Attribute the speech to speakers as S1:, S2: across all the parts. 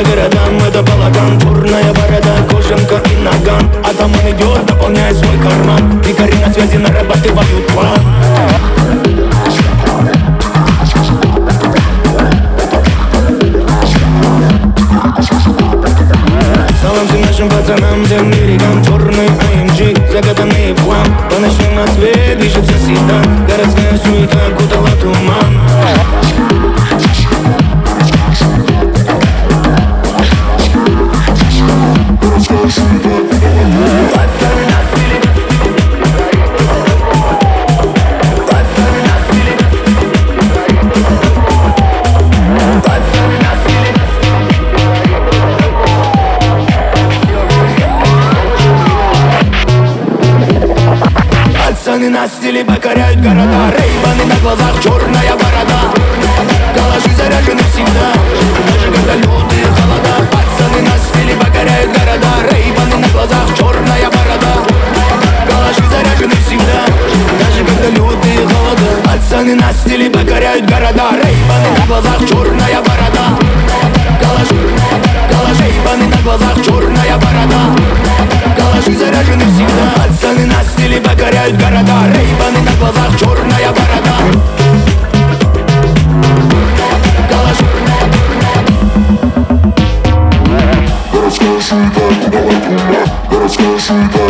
S1: по городам. Это балаган, бурная борода, кожанка и наган. А там он идет, наполняя свой карман. И Дикари на связи нарабатывают план. Салам всем нашим пацанам, всем лирикам Черный АМГ, эм закатанные в хлам По ночным на свет движется седан. Городская суета окутала туман. Пацаны на стиле покоряют города. Рейбаны на глазах, черная борода города Рейбаны на глазах, черная борода. Калаши, калаши, рейбаны на глазах, черная борода. Калаши заряжены всегда Пацаны на стиле покоряют города. Рейбаны на глазах, черная борода.
S2: Городская суета, давай пума Городская суета,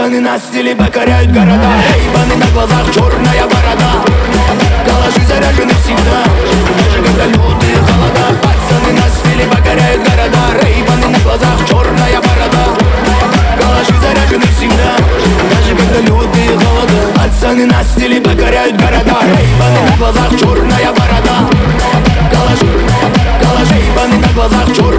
S1: Пацаны на стиле покоряют города. Рейбаны на глазах, черная борода. Калаши заряжены всегда. Даже когда лютые холода Пацаны на стиле покоряют города. Рейбаны на глазах, черная борода. Калаши заряжены всегда. Даже когда лютые холода Пацаны на стиле покоряют города. Рейбаны на глазах, черная борода. Калаши, калаши, рейбаны на глазах, черная